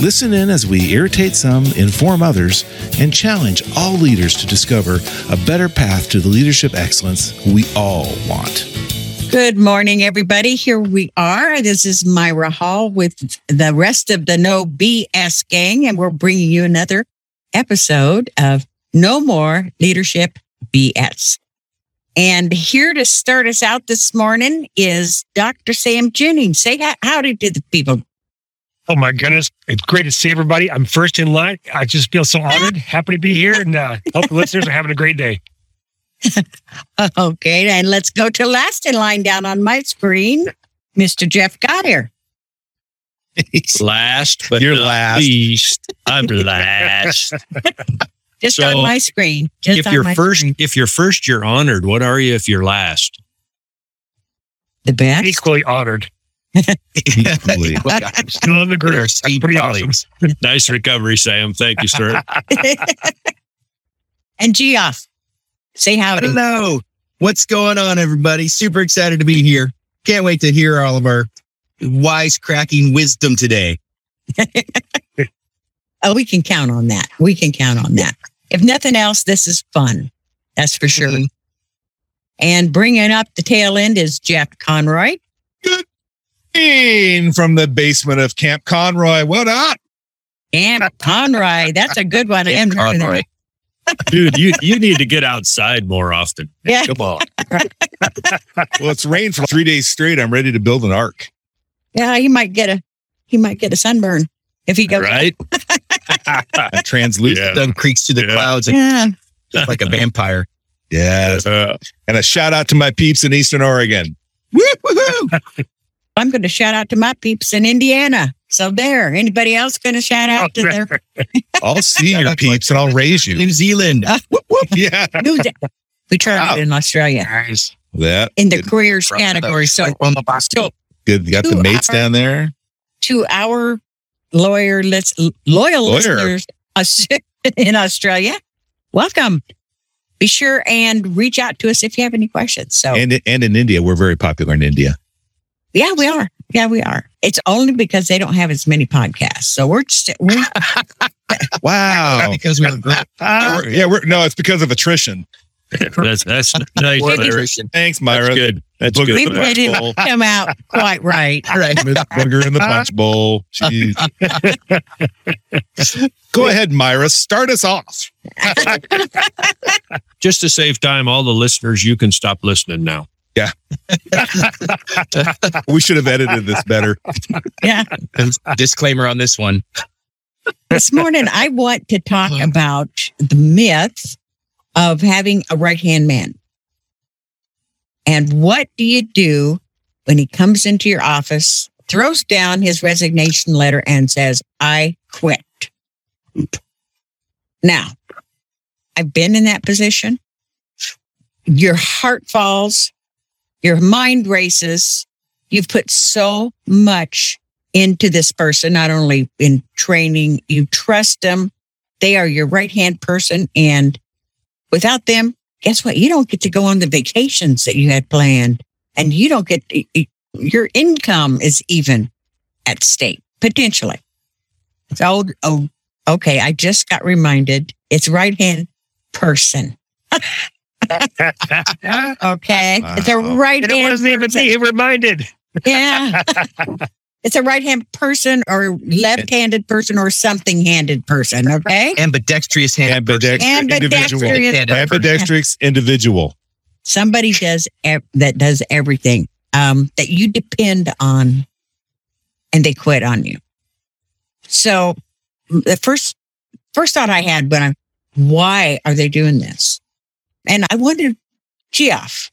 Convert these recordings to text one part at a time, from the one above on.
Listen in as we irritate some, inform others, and challenge all leaders to discover a better path to the leadership excellence we all want. Good morning, everybody. Here we are. This is Myra Hall with the rest of the No BS gang, and we're bringing you another episode of No More Leadership BS. And here to start us out this morning is Dr. Sam Jennings. Say howdy to the people. Oh my goodness. It's great to see everybody. I'm first in line. I just feel so honored, happy to be here, and uh, hope the listeners are having a great day. okay, and let's go to last in line down on my screen, Mr. Jeff Goddard. last, but You're last. least. I'm last. Just So, on my screen. Just if you're first, screen. if you're first, you're honored. What are you if you're last? the best. Equally honored. Equally. Still in the group. That's pretty awesome. Nice recovery, Sam. Thank you, sir. and Geoff, say howdy. Hello. What's going on, everybody? Super excited to be here. Can't wait to hear all of our wisecracking wisdom today. Oh, we can count on that. We can count on that. If nothing else, this is fun. That's for sure. Mhm. And bringing up the tail end is Jeff Conroy. In from the basement of Camp Conroy. What up? Camp Conroy, that's a good one. I haven't heard of that. Dude, you, you need to get outside more often. Yeah. Come on. Well, it's rained for three days straight. I'm ready to build an ark. Yeah, he might get a he might get a sunburn if he goes. Right? Translucent. Yeah. Sun creaks to the Yeah. clouds and Yeah. just like a vampire. Yes. Uh, And a shout out to my peeps in Eastern Oregon. Woo, woohoo. I'm going to shout out to my peeps in Indiana. So there. Anybody else going to shout out to their I'll see your peeps and I'll raise you. New Zealand. Uh, Yeah. New Ze- We tried it in Australia Nice. That in the careers category. So on the bus. still good. You got the mates hours. down there. to our lawyer lis- loyal Lawyer. listeners in Australia, welcome. Be sure and reach out to us if you have any questions. So And and in India, we're very popular in India. Yeah, we are. Yeah, we are. It's only because they don't have as many podcasts. So we're just we're Wow. Because we're great. Ah, we're- yeah, we're no, it's because of attrition. that's that's nice. Maybe- Larry. Thanks, That's Myra. good. That's Booger good. we in the they punch didn't come out quite right. All right. Booger in the punch bowl. Jeez. Go ahead, Myra. Start us off. Just to save time, all the listeners, you can stop listening now. We should have edited this better. Yeah. Disclaimer on this one. This morning I want to talk about the myth of having a right hand man. And what do you do when he comes into your office, throws down his resignation letter, and says, I quit? Now, I've been in that position. Your heart falls, your mind races. You've put so much into this person, not only in training, you trust them. They are your right hand person. And without them, guess what? You don't get to go on the vacations that you had planned. And you don't get your income is even at stake potentially. So, oh, okay. I just got reminded it's right hand person. Okay. It's a right And it hand wasn't even me reminded. yeah. it's a right hand person or left handed person or something handed person. Okay. Ambidextrous hand. Ambidextrous individual. Ambidextrous. Ambidextrous individual. Somebody does ev- that does everything um, that you depend on and they quit on you. So the first first thought I had when I why are they doing this? And I wondered, Geoff,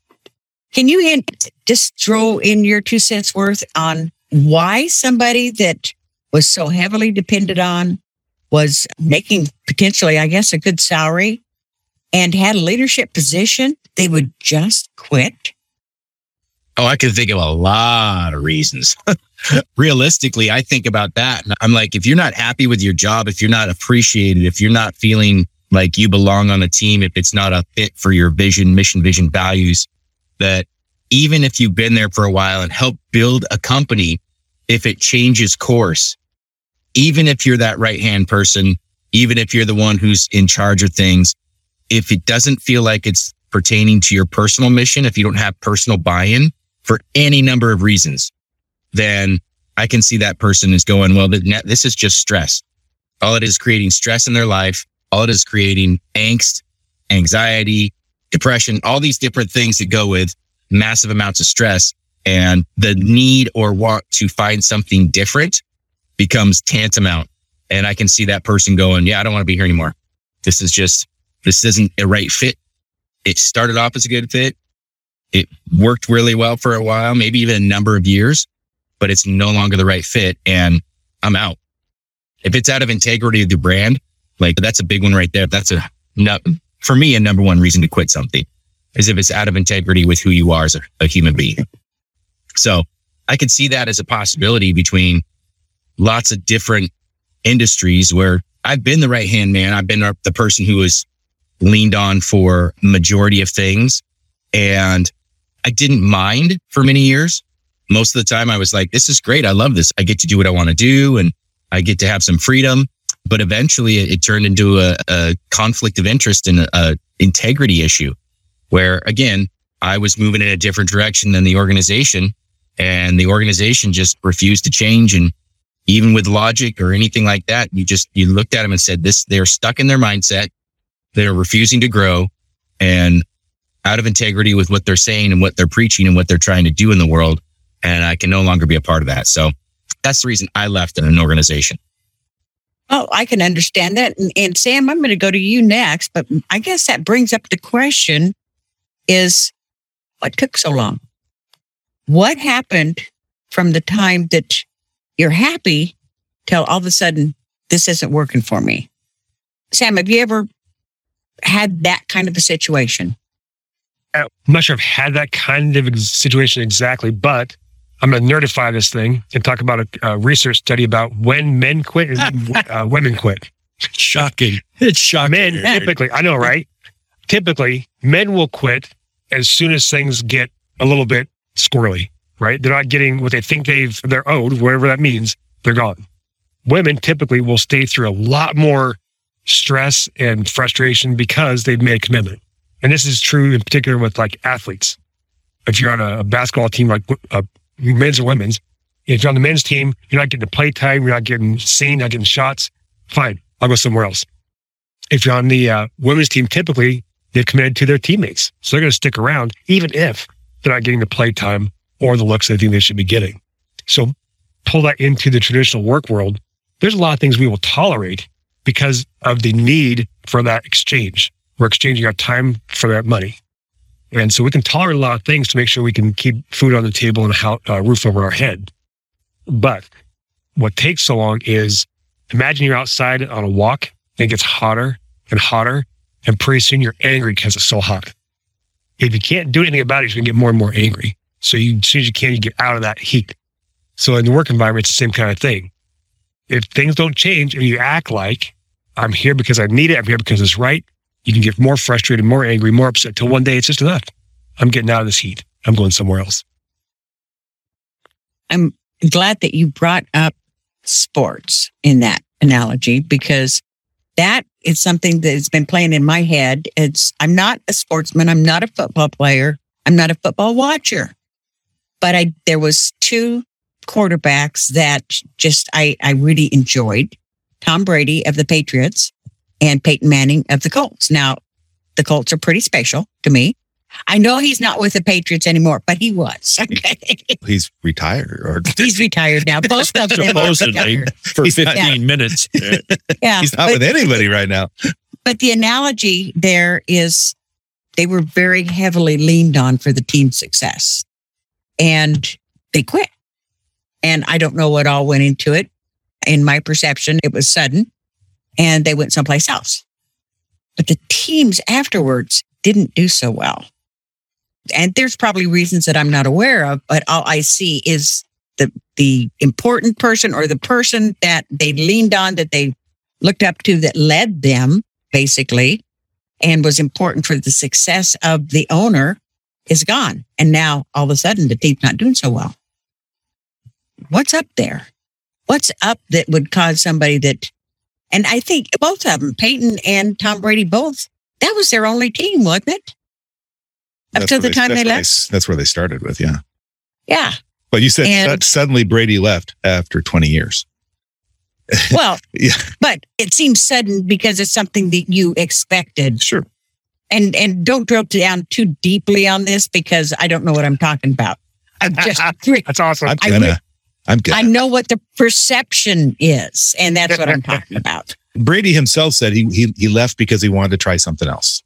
can you in, just throw in your two cents worth on why somebody that was so heavily depended on was making potentially, I guess, a good salary and had a leadership position, they would just quit. Oh, I can think of a lot of reasons. Realistically, I think about that. And I'm like, if you're not happy with your job, if you're not appreciated, if you're not feeling like you belong on a team, if it's not a fit for your vision, mission, vision, values, that even if you've been there for a while and helped build a company, if it changes course, even if you're that right hand person, even if you're the one who's in charge of things, if it doesn't feel like it's pertaining to your personal mission, if you don't have personal buy in for any number of reasons, then I can see that person is going, well, this is just stress. All it is creating stress in their life. All it is creating angst, anxiety, depression, all these different things that go with massive amounts of stress. And the need or want to find something different becomes tantamount. And I can see that person going, yeah, I don't want to be here anymore. This is just, this isn't a right fit. It started off as a good fit. It worked really well for a while, maybe even a number of years, but it's no longer the right fit. And I'm out. If it's out of integrity of the brand, like that's a big one right there. That's a, no, for me, a number one reason to quit something is if it's out of integrity with who you are as a, a human being. So I could see that as a possibility between lots of different industries where I've been the right hand man. I've been the person who was leaned on for majority of things. And I didn't mind for many years. Most of the time I was like, this is great. I love this. I get to do what I want to do and I get to have some freedom. But eventually it, it turned into a, a, conflict of interest and a, integrity issue where again, I was moving in a different direction than the organization and the organization just refused to change. And even with logic or anything like that, you just, you looked at them and said, this, they're stuck in their mindset. They're refusing to grow and out of integrity with what they're saying and what they're preaching and what they're trying to do in the world. And I can no longer be a part of that. So that's the reason I left an organization. Oh, I can understand that. And, and Sam, I'm going to go to you next, but I guess that brings up the question is what took so long? What happened from the time that you're happy till all of a sudden this isn't working for me? Sam, have you ever had that kind of a situation? Uh, I'm not sure I've had that kind of situation exactly, but I'm going to nerdify this thing and talk about a, a research study about when men quit and uh, women quit. Shocking. It's shocking. Men typically, I know, right? Typically, men will quit as soon as things get a little bit squirrely, right? They're not getting what they think they've, they're owed, whatever that means, they're gone. Women typically will stay through a lot more stress and frustration because they've made a commitment. And this is true in particular with like athletes. If you're on a, basketball team, like uh, men's or women's, if you're on the men's team, you're not getting the play time, you're not getting seen, not getting shots, fine, I'll go somewhere else. If you're on the uh, women's team, typically they've committed to their teammates. So they're going to stick around, even if they're not getting the play time or the looks they think they should be getting. So pull that into the traditional work world. There's a lot of things we will tolerate because of the need for that exchange. We're exchanging our time for that money. And so we can tolerate a lot of things to make sure we can keep food on the table and a uh, roof over our head. But what takes so long is imagine you're outside on a walk and it gets hotter and hotter and pretty soon you're angry because it's so hot. If you can't do anything about it, you're going to get more and more angry. So you, as soon as you can, you get out of that heat. So in the work environment, it's the same kind of thing. If things don't change and you act like I'm here because I need it, I'm here because it's right, you can get more frustrated, more angry, more upset till one day it's just enough. I'm getting out of this heat. I'm going somewhere else. I'm glad that you brought up sports in that analogy because that is something that has been playing in my head. It's, I'm not a sportsman. I'm not a football player. I'm not a football watcher, but I, there was two quarterbacks that just, I, I really enjoyed Tom Brady of the Patriots and Peyton Manning of the Colts. Now, the Colts are pretty special to me. I know he's not with the Patriots anymore, but he was. Okay. He's retired or he's retired now. Both of them supposedly for he's 15 not, minutes. yeah. He's not but, with anybody right now. But the analogy there is they were very heavily leaned on for the team success and they quit. And I don't know what all went into it. In my perception, it was sudden. And they went someplace else. But the teams afterwards didn't do so well. And there's probably reasons that I'm not aware of, but all I see is the the important person or the person that they leaned on that they looked up to that led them basically and was important for the success of the owner is gone. And now all of a sudden the team's not doing so well. What's up there? What's up that would cause somebody that, and I think both of them, Peyton and Tom Brady, both, that was their only team, wasn't it? Up That's where the time they left. That's where they started with, yeah. Yeah. But you said And- suddenly Brady left after 20 years. Well, Yeah. but it seems sudden because it's something that you expected. Sure. And and don't drill down too deeply on this because I don't know what I'm talking about. I'm just That's awesome. I'm gonna. I'm good. I know what the perception is, and that's what I'm talking about. Brady himself said he, he he left because he wanted to try something else.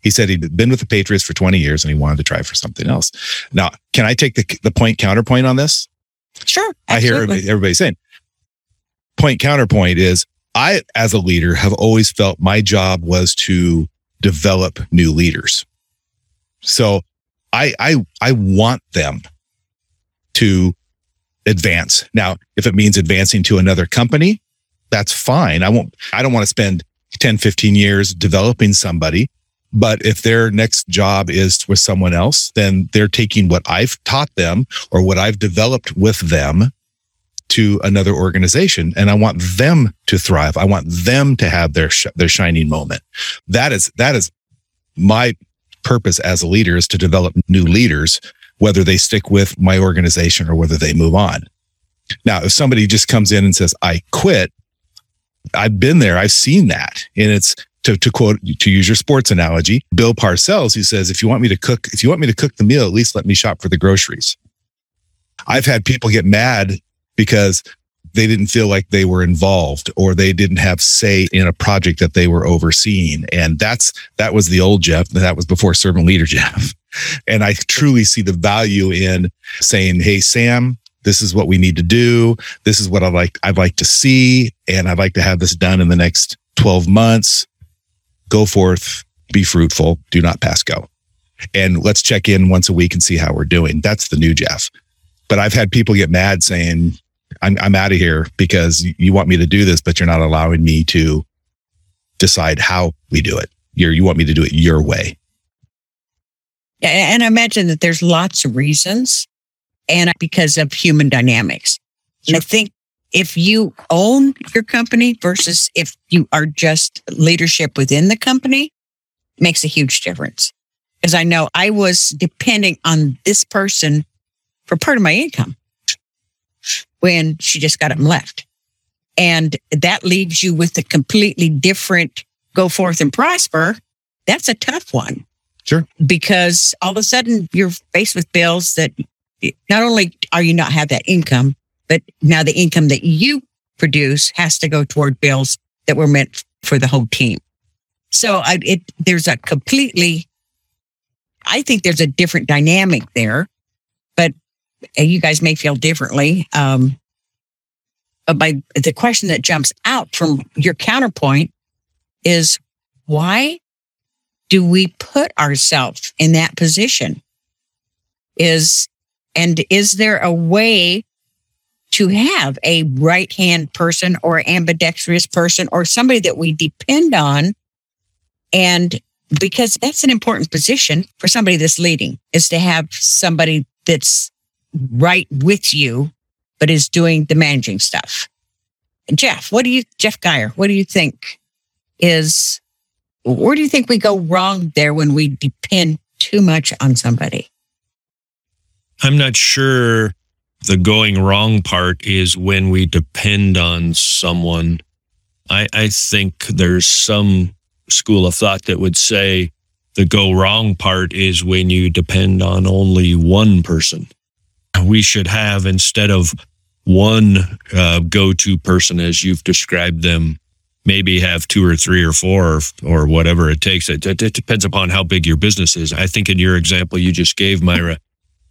He said he'd been with the Patriots for 20 years and he wanted to try for something else. Now, can I take the the point counterpoint on this? Sure. I hear everybody, everybody saying. Point counterpoint is I, as a leader, have always felt my job was to develop new leaders. So I I I want them to advance. Now, if it means advancing to another company, that's fine. I won't I don't want to spend 10, 15 years developing somebody. But if their next job is with someone else, then they're taking what I've taught them or what I've developed with them to another organization. And I want them to thrive. I want them to have their, sh- their shining moment. That is, that is my purpose as a leader is to develop new leaders, whether they stick with my organization or whether they move on. Now, if somebody just comes in and says, I quit, I've been there. I've seen that. And it's to, to quote, to use your sports analogy, Bill Parcells, who says, if you want me to cook, if you want me to cook the meal, at least let me shop for the groceries. I've had people get mad because they didn't feel like they were involved or they didn't have say in a project that they were overseeing. And that's, that was the old Jeff. That was before servant leader Jeff. And I truly see the value in saying, Hey, Sam, this is what we need to do. This is what I like, I'd like to see. And I'd like to have this done in the next 12 months. Go forth, be fruitful, do not pass go. And let's check in once a week and see how we're doing. That's the new Jeff. But I've had people get mad saying, I'm, I'm out of here because you want me to do this, but you're not allowing me to decide how we do it. You're, you want me to do it your way. Yeah, And I imagine that there's lots of reasons and because of human dynamics. And I think if you own your company versus if you are just leadership within the company makes a huge difference. Because I know I was depending on this person for part of my income when she just got up and left. And that leaves you with a completely different go forth and prosper. That's a tough one Sure. because all of a sudden you're faced with bills that not only are you not have that income, but now the income that you produce has to go toward bills that were meant for the whole team. So I, it, there's a completely, I think there's a different dynamic there, you guys may feel differently. Um, but by the question that jumps out from your counterpoint is why do we put ourselves in that position? Is and is there a way to have a right hand person or ambidextrous person or somebody that we depend on? And because that's an important position for somebody that's leading is to have somebody that's right with you, but is doing the managing stuff. Jeff, what do you, Jeff Geyer, what do you think is, where do you think we go wrong there when we depend too much on somebody? I'm not sure the going wrong part is when we depend on someone. I, I think there's some school of thought that would say the go wrong part is when you depend on only one person. We should have, instead of one uh, go to person as you've described them, maybe have two or three or four or, or whatever it takes. It, it, it depends upon how big your business is. I think in your example you just gave, Myra,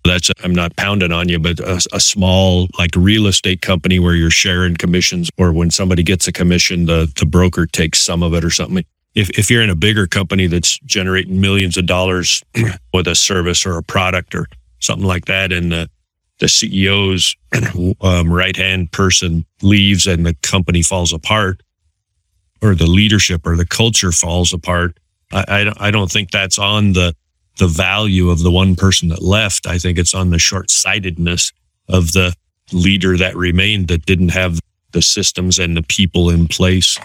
That's, I'm not pounding on you, but a, a small like real estate company where you're sharing commissions or when somebody gets a commission, the, the broker takes some of it or something. If, if you're in a bigger company that's generating millions of dollars with a service or a product or something like that, and the, the CEO's um, right hand person leaves and the company falls apart, or the leadership or the culture falls apart, I, I, don't, I don't think that's on the the value of the one person that left. I think it's on the short sightedness of the leader that remained that didn't have the systems and the people in place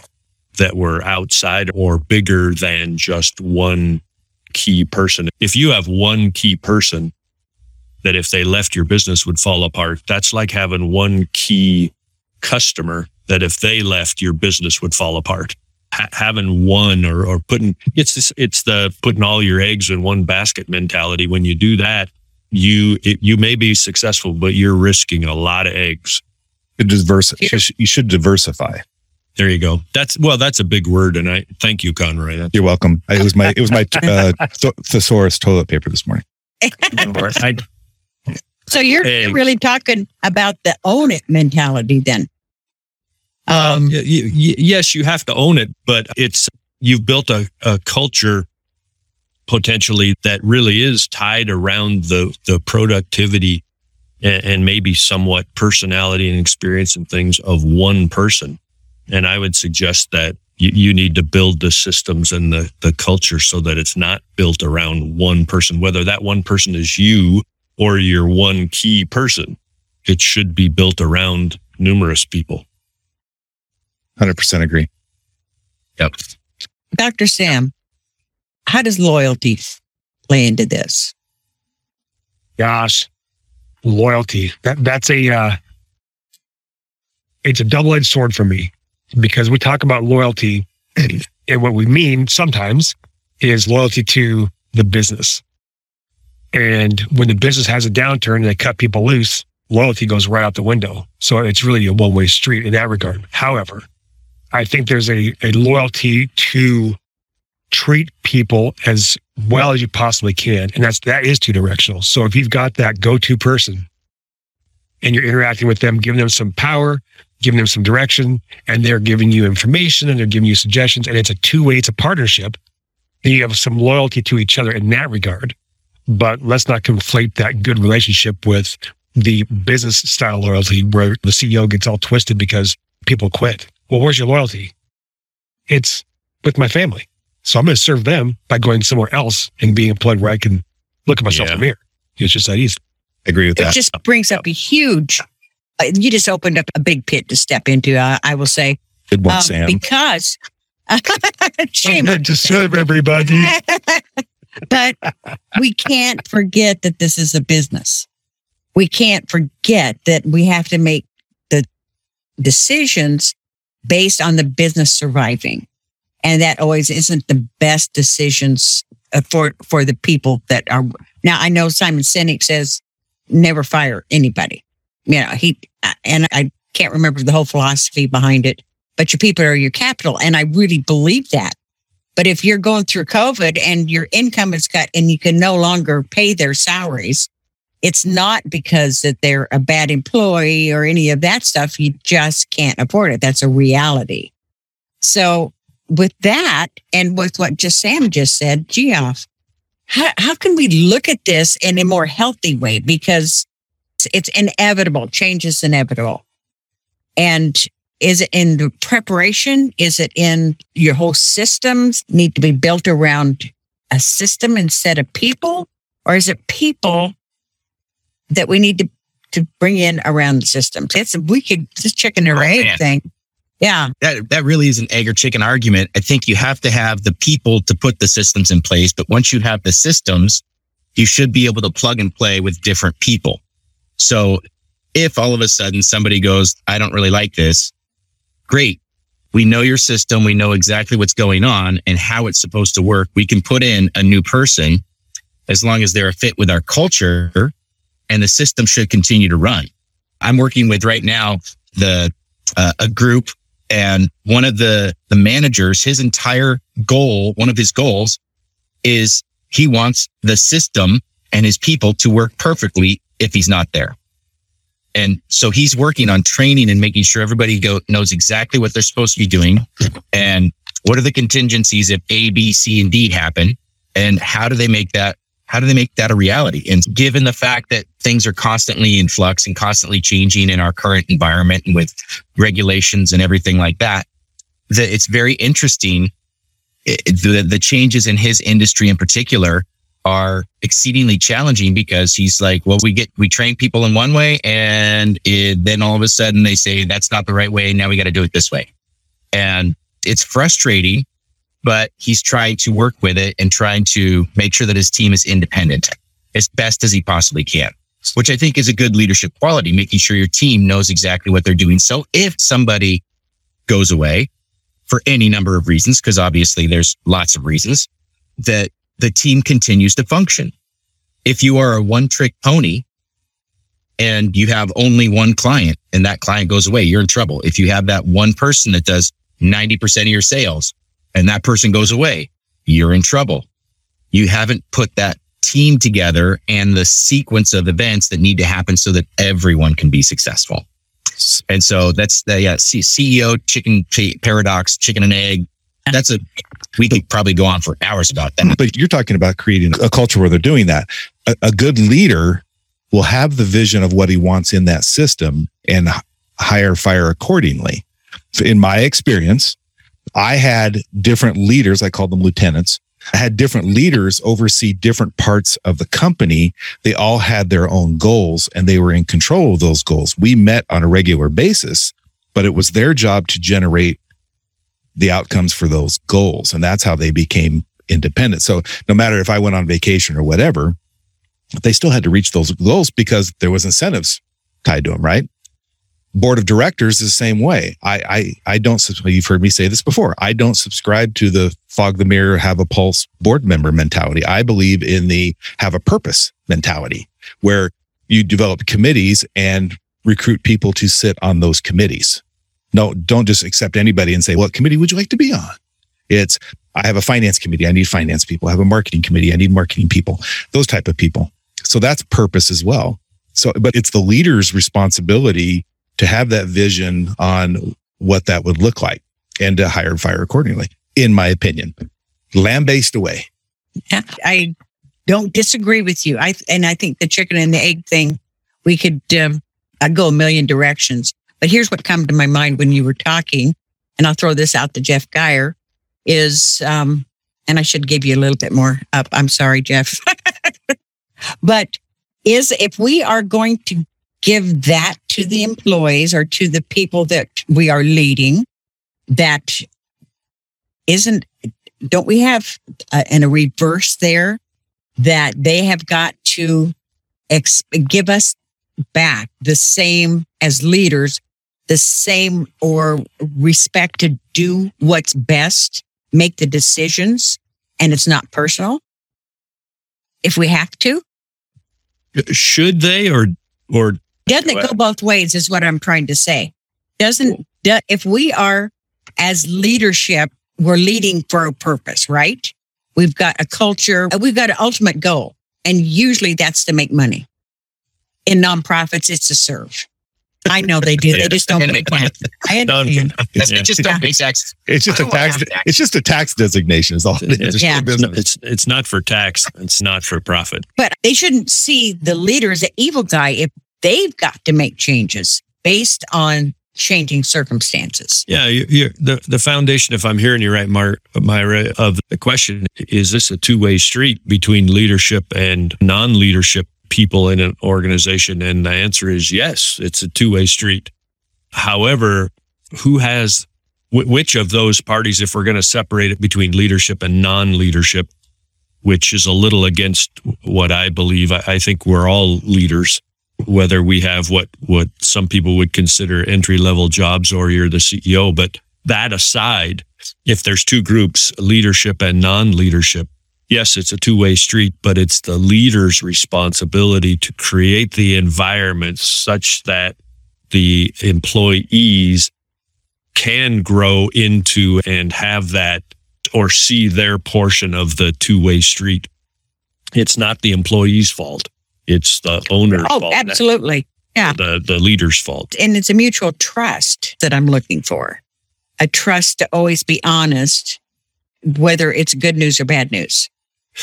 that were outside or bigger than just one key person. If you have one key person that if they left your business would fall apart, that's like having one key customer that if they left your business would fall apart ha- having one or, or putting it's this, it's the putting all your eggs in one basket mentality. When you do that, you it, you may be successful, but you're risking a lot of eggs. Diverse, you should diversify. There you go. That's well, that's a big word, and I thank you, Conroy. That's, You're welcome. It was my it was my uh, thesaurus toilet paper this morning. I, So you're really talking about the own it mentality then. Um, y- y- y- yes, you have to own it, but it's you've built a, a culture potentially that really is tied around the the productivity and, and maybe somewhat personality and experience and things of one person. And I would suggest that you, you need to build the systems and the the culture so that it's not built around one person, whether that one person is you or your one key person. It should be built around numerous people. Hundred percent agree. Yep. Dr. Sam, how does loyalty play into this? gosh, loyalty. That that's a uh, it's a double edged sword for me because we talk about loyalty, and what we mean sometimes is loyalty to the business. And when the business has a downturn and they cut people loose, loyalty goes right out the window. So it's really a one way street in that regard. However, I think there's a, a loyalty to treat people as well as you possibly can. And that's that is two directional. So if you've got that go-to person and you're interacting with them, giving them some power, giving them some direction, and they're giving you information and they're giving you suggestions, and it's a two-way, it's a partnership, then you have some loyalty to each other in that regard. But let's not conflate that good relationship with the business style loyalty where the CEO gets all twisted because people quit. Well, where's your loyalty? It's with my family. So I'm going to serve them by going somewhere else and being employed where I can look at myself Yeah. in the mirror. It's just that easy. Agree with It that. It just brings up a huge, uh, you just opened up a big pit to step into, uh, I will say. Good one, Um, Sam. Because, shame. to serve everybody. but we can't forget that this is a business. We can't forget that we have to make the decisions based on the business surviving. And that always isn't the best decisions uh, for, for the people that are. Now, I know Simon Sinek says never fire anybody. You know, he, uh, and I can't remember the whole philosophy behind it, but your people are your capital. And I really believe that. But if you're going through COVID and your income is cut and you can no longer pay their salaries, it's not because that they're a bad employee or any of that stuff. You just can't afford it. That's a reality. So with that and with what just Sam just said, Geoff, how, how can we look at this in a more healthy way? Because it's inevitable. Change is inevitable. And is it in the preparation? Is it in your whole systems need to be built around a system instead of people? Or is it people that we need to, to bring in around the systems? It's we could just chicken or Oh, egg man. thing. Yeah. that that really is an egg or chicken argument. I think you have to have the people to put the systems in place, but once you have the systems, you should be able to plug and play with different people. So if all of a sudden somebody goes, I don't really like this, great. We know your system. We know exactly what's going on and how it's supposed to work. We can put in a new person as long as they're a fit with our culture and the system should continue to run. I'm working with right now the uh, a group and one of the the managers his entire goal one of his goals is he wants the system and his people to work perfectly if he's not there. And so he's working on training and making sure everybody go, knows exactly what they're supposed to be doing and what are the contingencies if A, B, C, and D happen, and how do they make that how do they make that a reality? And given the fact that things are constantly in flux and constantly changing in our current environment and with regulations and everything like that, that it's very interesting. Eh, the, the changes in his industry in particular are exceedingly challenging because he's like, well, we get, we train people in one way and it, then all of a sudden they say that's not the right way. Now we got to do it this way. And it's frustrating but he's trying to work with it and trying to make sure that his team is independent as best as he possibly can, which I think is a good leadership quality, making sure your team knows exactly what they're doing. So if somebody goes away for any number of reasons, because obviously there's lots of reasons that the team continues to function. If you are a one trick pony and you have only one client and that client goes away, you're in trouble. If you have that one person that does 90% of your sales and that person goes away, you're in trouble. You haven't put that team together and the sequence of events that need to happen so that everyone can be successful. And so that's the yeah, CEO chicken paradox, chicken and egg. That's a, we could probably go on for hours about that. But you're talking about creating a culture where they're doing that. A, a good leader will have the vision of what he wants in that system and hire fire accordingly. In my experience, I had different leaders. I called them lieutenants. I had different leaders oversee different parts of the company. They all had their own goals and they were in control of those goals. We met on a regular basis, but it was their job to generate the outcomes for those goals. And that's how they became independent. So no matter if I went on vacation or whatever, they still had to reach those goals because there was incentives tied to them, right? board of directors is the same way. I, I, I don't, you've heard me say this before. I don't subscribe to the fog the mirror, have a pulse board member mentality. I believe in the have a purpose mentality where you develop committees and recruit people to sit on those committees. No, don't just accept anybody and say, what committee would you like to be on? It's, I have a finance committee. I need finance people. I have a marketing committee. I need marketing people, those type of people. So that's purpose as well. So, but it's the leader's responsibility to have that vision on what that would look like and to hire and fire accordingly, in my opinion. Land based away. I don't disagree with you. I and I think the chicken and the egg thing, we could um, go a million directions. But here's what came to my mind when you were talking, and I'll throw this out to Jeff Geyer, is um, and I should give you a little bit more up. I'm sorry, Jeff. but is if we are going to give that to the employees or to the people that we are leading that isn't don't we have uh, in a reverse there that they have got to ex- give us back the same as leaders the same or respect to do what's best make the decisions and it's not personal if we have to should they or or doesn't it go both ways, is what I'm trying to say. Doesn't, if we are as leadership, we're leading for a purpose, right? We've got a culture, we've got an ultimate goal. And usually that's to make money. In nonprofits, it's to serve. I know they do. They just don't make tax. I understand. They just don't pay tax. It's just a tax. It's just a tax designation. Is all it is. Yeah. It's it's not for tax. It's not for profit. But they shouldn't see the leader as an evil guy if they've got to make changes based on changing circumstances. Yeah, you, you, the the foundation. If I'm hearing you right, Mark, Myra, of the question is this a two way street between leadership and non leadership people in an organization? And the answer is yes, it's a two way street. However, who has which of those parties, if we're going to separate it between leadership and non leadership, which is a little against what I believe. I, I think we're all leaders whether we have what what some people would consider entry level jobs or you're the CEO. But that aside, if there's two groups, leadership and non leadership, yes, it's a two way street, but it's the leader's responsibility to create the environment such that the employees can grow into and have that or see their portion of the two way street. it's not the employee's fault. It's the owner's Oh, fault. absolutely. Yeah. The, the leader's fault. And it's a mutual trust that I'm looking for. A trust to always be honest, whether it's good news or bad news.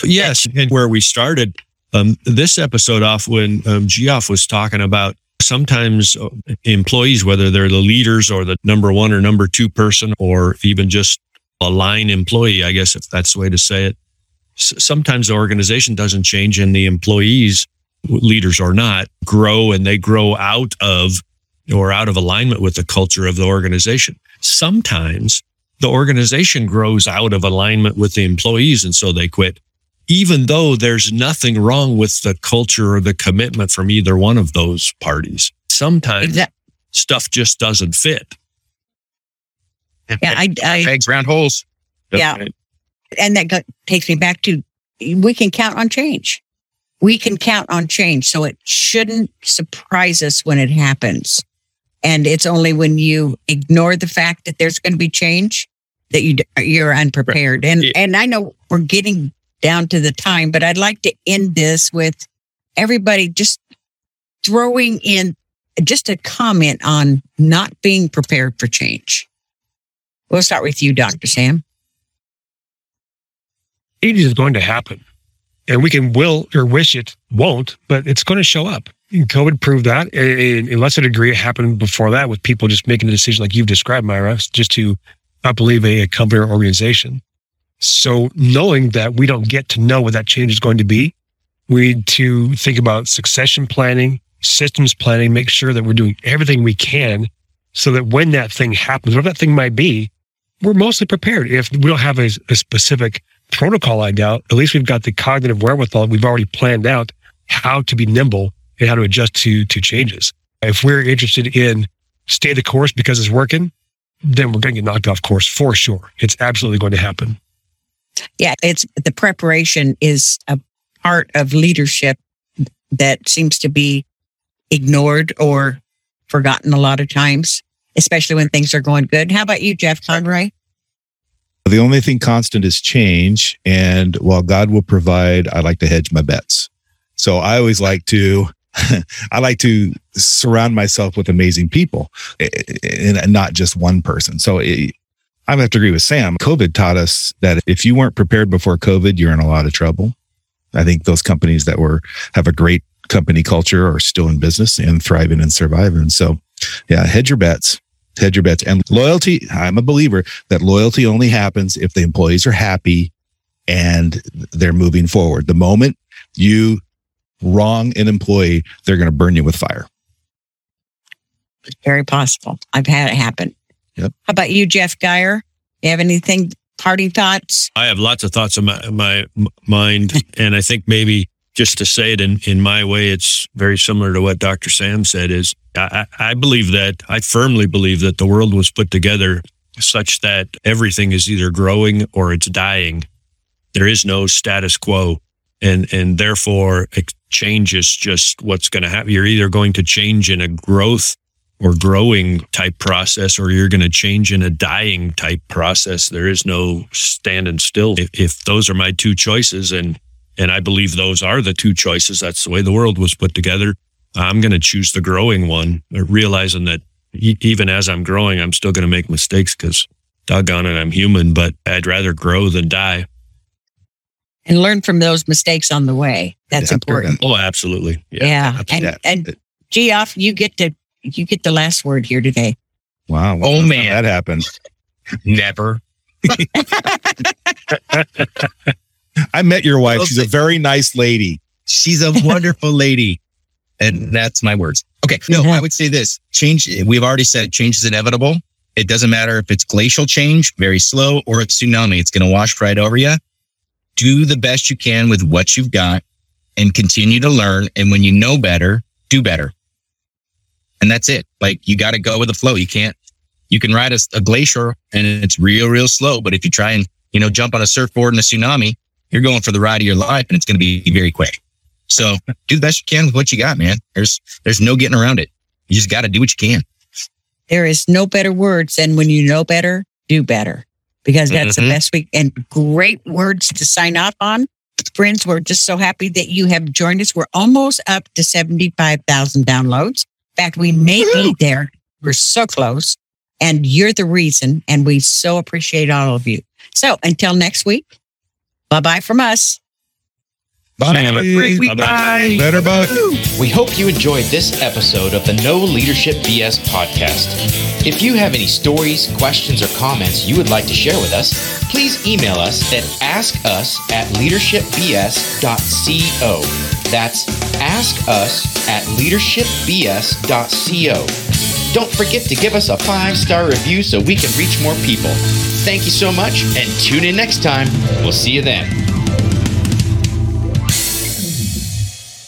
Yes. And where we started um, this episode off when um, Geoff was talking about sometimes uh, employees, whether they're the leaders or the number one or number two person, or even just a line employee, I guess, if that's the way to say it. S- sometimes the organization doesn't change and the employees, leaders or not, grow and they grow out of or out of alignment with the culture of the organization. Sometimes the organization grows out of alignment with the employees and so they quit even though there's nothing wrong with the culture or the commitment from either one of those parties. Sometimes Exa- stuff just doesn't fit. Yeah, I, I Pegs, round holes. Yeah. and that takes me back to we can count on change. We can count on change. So it shouldn't surprise us when it happens. And it's only when you ignore the fact that there's going to be change that you you're unprepared. And Yeah. and I know we're getting down to the time, but I'd like to end this with everybody just throwing in just a comment on not being prepared for change. We'll start with you, Dr. Sam. Change is going to happen. And we can will or wish it won't, but it's going to show up. And COVID proved that. In in lesser degree, it happened before that with people just making a decision like you've described, Myra, just to not believe a, a company or organization. So knowing that we don't get to know what that change is going to be, we need to think about succession planning, systems planning, make sure that we're doing everything we can so that when that thing happens, whatever that thing might be, we're mostly prepared. If we don't have a, a specific protocol lined out, at least we've got the cognitive wherewithal. We've already planned out how to be nimble and how to adjust to to changes. If we're interested in stay the course because it's working, then we're going to get knocked off course for sure. It's absolutely going to happen. Yeah, it's the preparation is a part of leadership that seems to be ignored or forgotten a lot of times, especially when things are going good. How about you, Jeff Conroy? The only thing constant is change. And while God will provide, I like to hedge my bets. So I always like to, I like to surround myself with amazing people eh, and not just one person. So it, I have to agree with Sam. COVID taught us that if you weren't prepared before COVID, you're in a lot of trouble. I think those companies that were have a great company culture are still in business and thriving and surviving. So yeah, hedge your bets hedge your bets and loyalty i'm a believer that loyalty only happens if the employees are happy and they're moving forward the moment you wrong an employee they're going to burn you with fire Very possible. I've had it happen. Yep. How about you, Jeff Geyer? You have anything, party thoughts? I have lots of thoughts in my, my mind. and I think maybe just to say it in, in my way, it's very similar to what Dr. Sam said is I, I believe that I firmly believe that the world was put together such that everything is either growing or it's dying. There is no status quo. And, and therefore change is just what's going to happen. You're either going to change in a growth or growing type process, or you're going to change in a dying type process. There is no standing still. If, if those are my two choices, and and I believe those are the two choices, that's the way the world was put together. I'm going to choose the growing one, uh, realizing that e- even as I'm growing, I'm still going to make mistakes because doggone it, I'm human. But I'd rather grow than die. And learn from those mistakes on the way. That's Yeah, important. Oh, absolutely. Yeah. And, Yeah. and Geoff, you get to, you get the last word here today. wow Oh, man. that happened Never. i met your wife she's a very nice lady She's a wonderful lady. And that's my words. Okay. No, I would say this change. We've already said change is inevitable. It doesn't matter if it's glacial change, very slow, or a tsunami. It's going to wash right over you. Do the best you can with what you've got and continue to learn. And when you know better, do better. And that's it. Like you got to go with the flow. You can't, you can ride a, a glacier and it's real, real slow. But if you try and, you know, jump on a surfboard in a tsunami, you're going for the ride of your life and it's going to be very quick. So do the best you can with what you got, man. There's there's no getting around it. You just got to do what you can. There is no better words than when you know better, do better. Because that's Mhm. the best we and great words to sign off on. Friends, we're just so happy that you have joined us. We're almost up to 75,000 downloads. In fact, we may be there. We're so close. And you're the reason. And we so appreciate all of you. So until next week, bye bye from us. Bye. Have a great week. Bye. Better buck. We hope you enjoyed this episode of the No Leadership BS podcast. If you have any stories, questions, or comments you would like to share with us, please email us at askus at leadershipbs.co. That's askus at leadershipbs.co. Don't forget to give us a five star review so we can reach more people. Thank you so much and tune in next time. We'll see you then.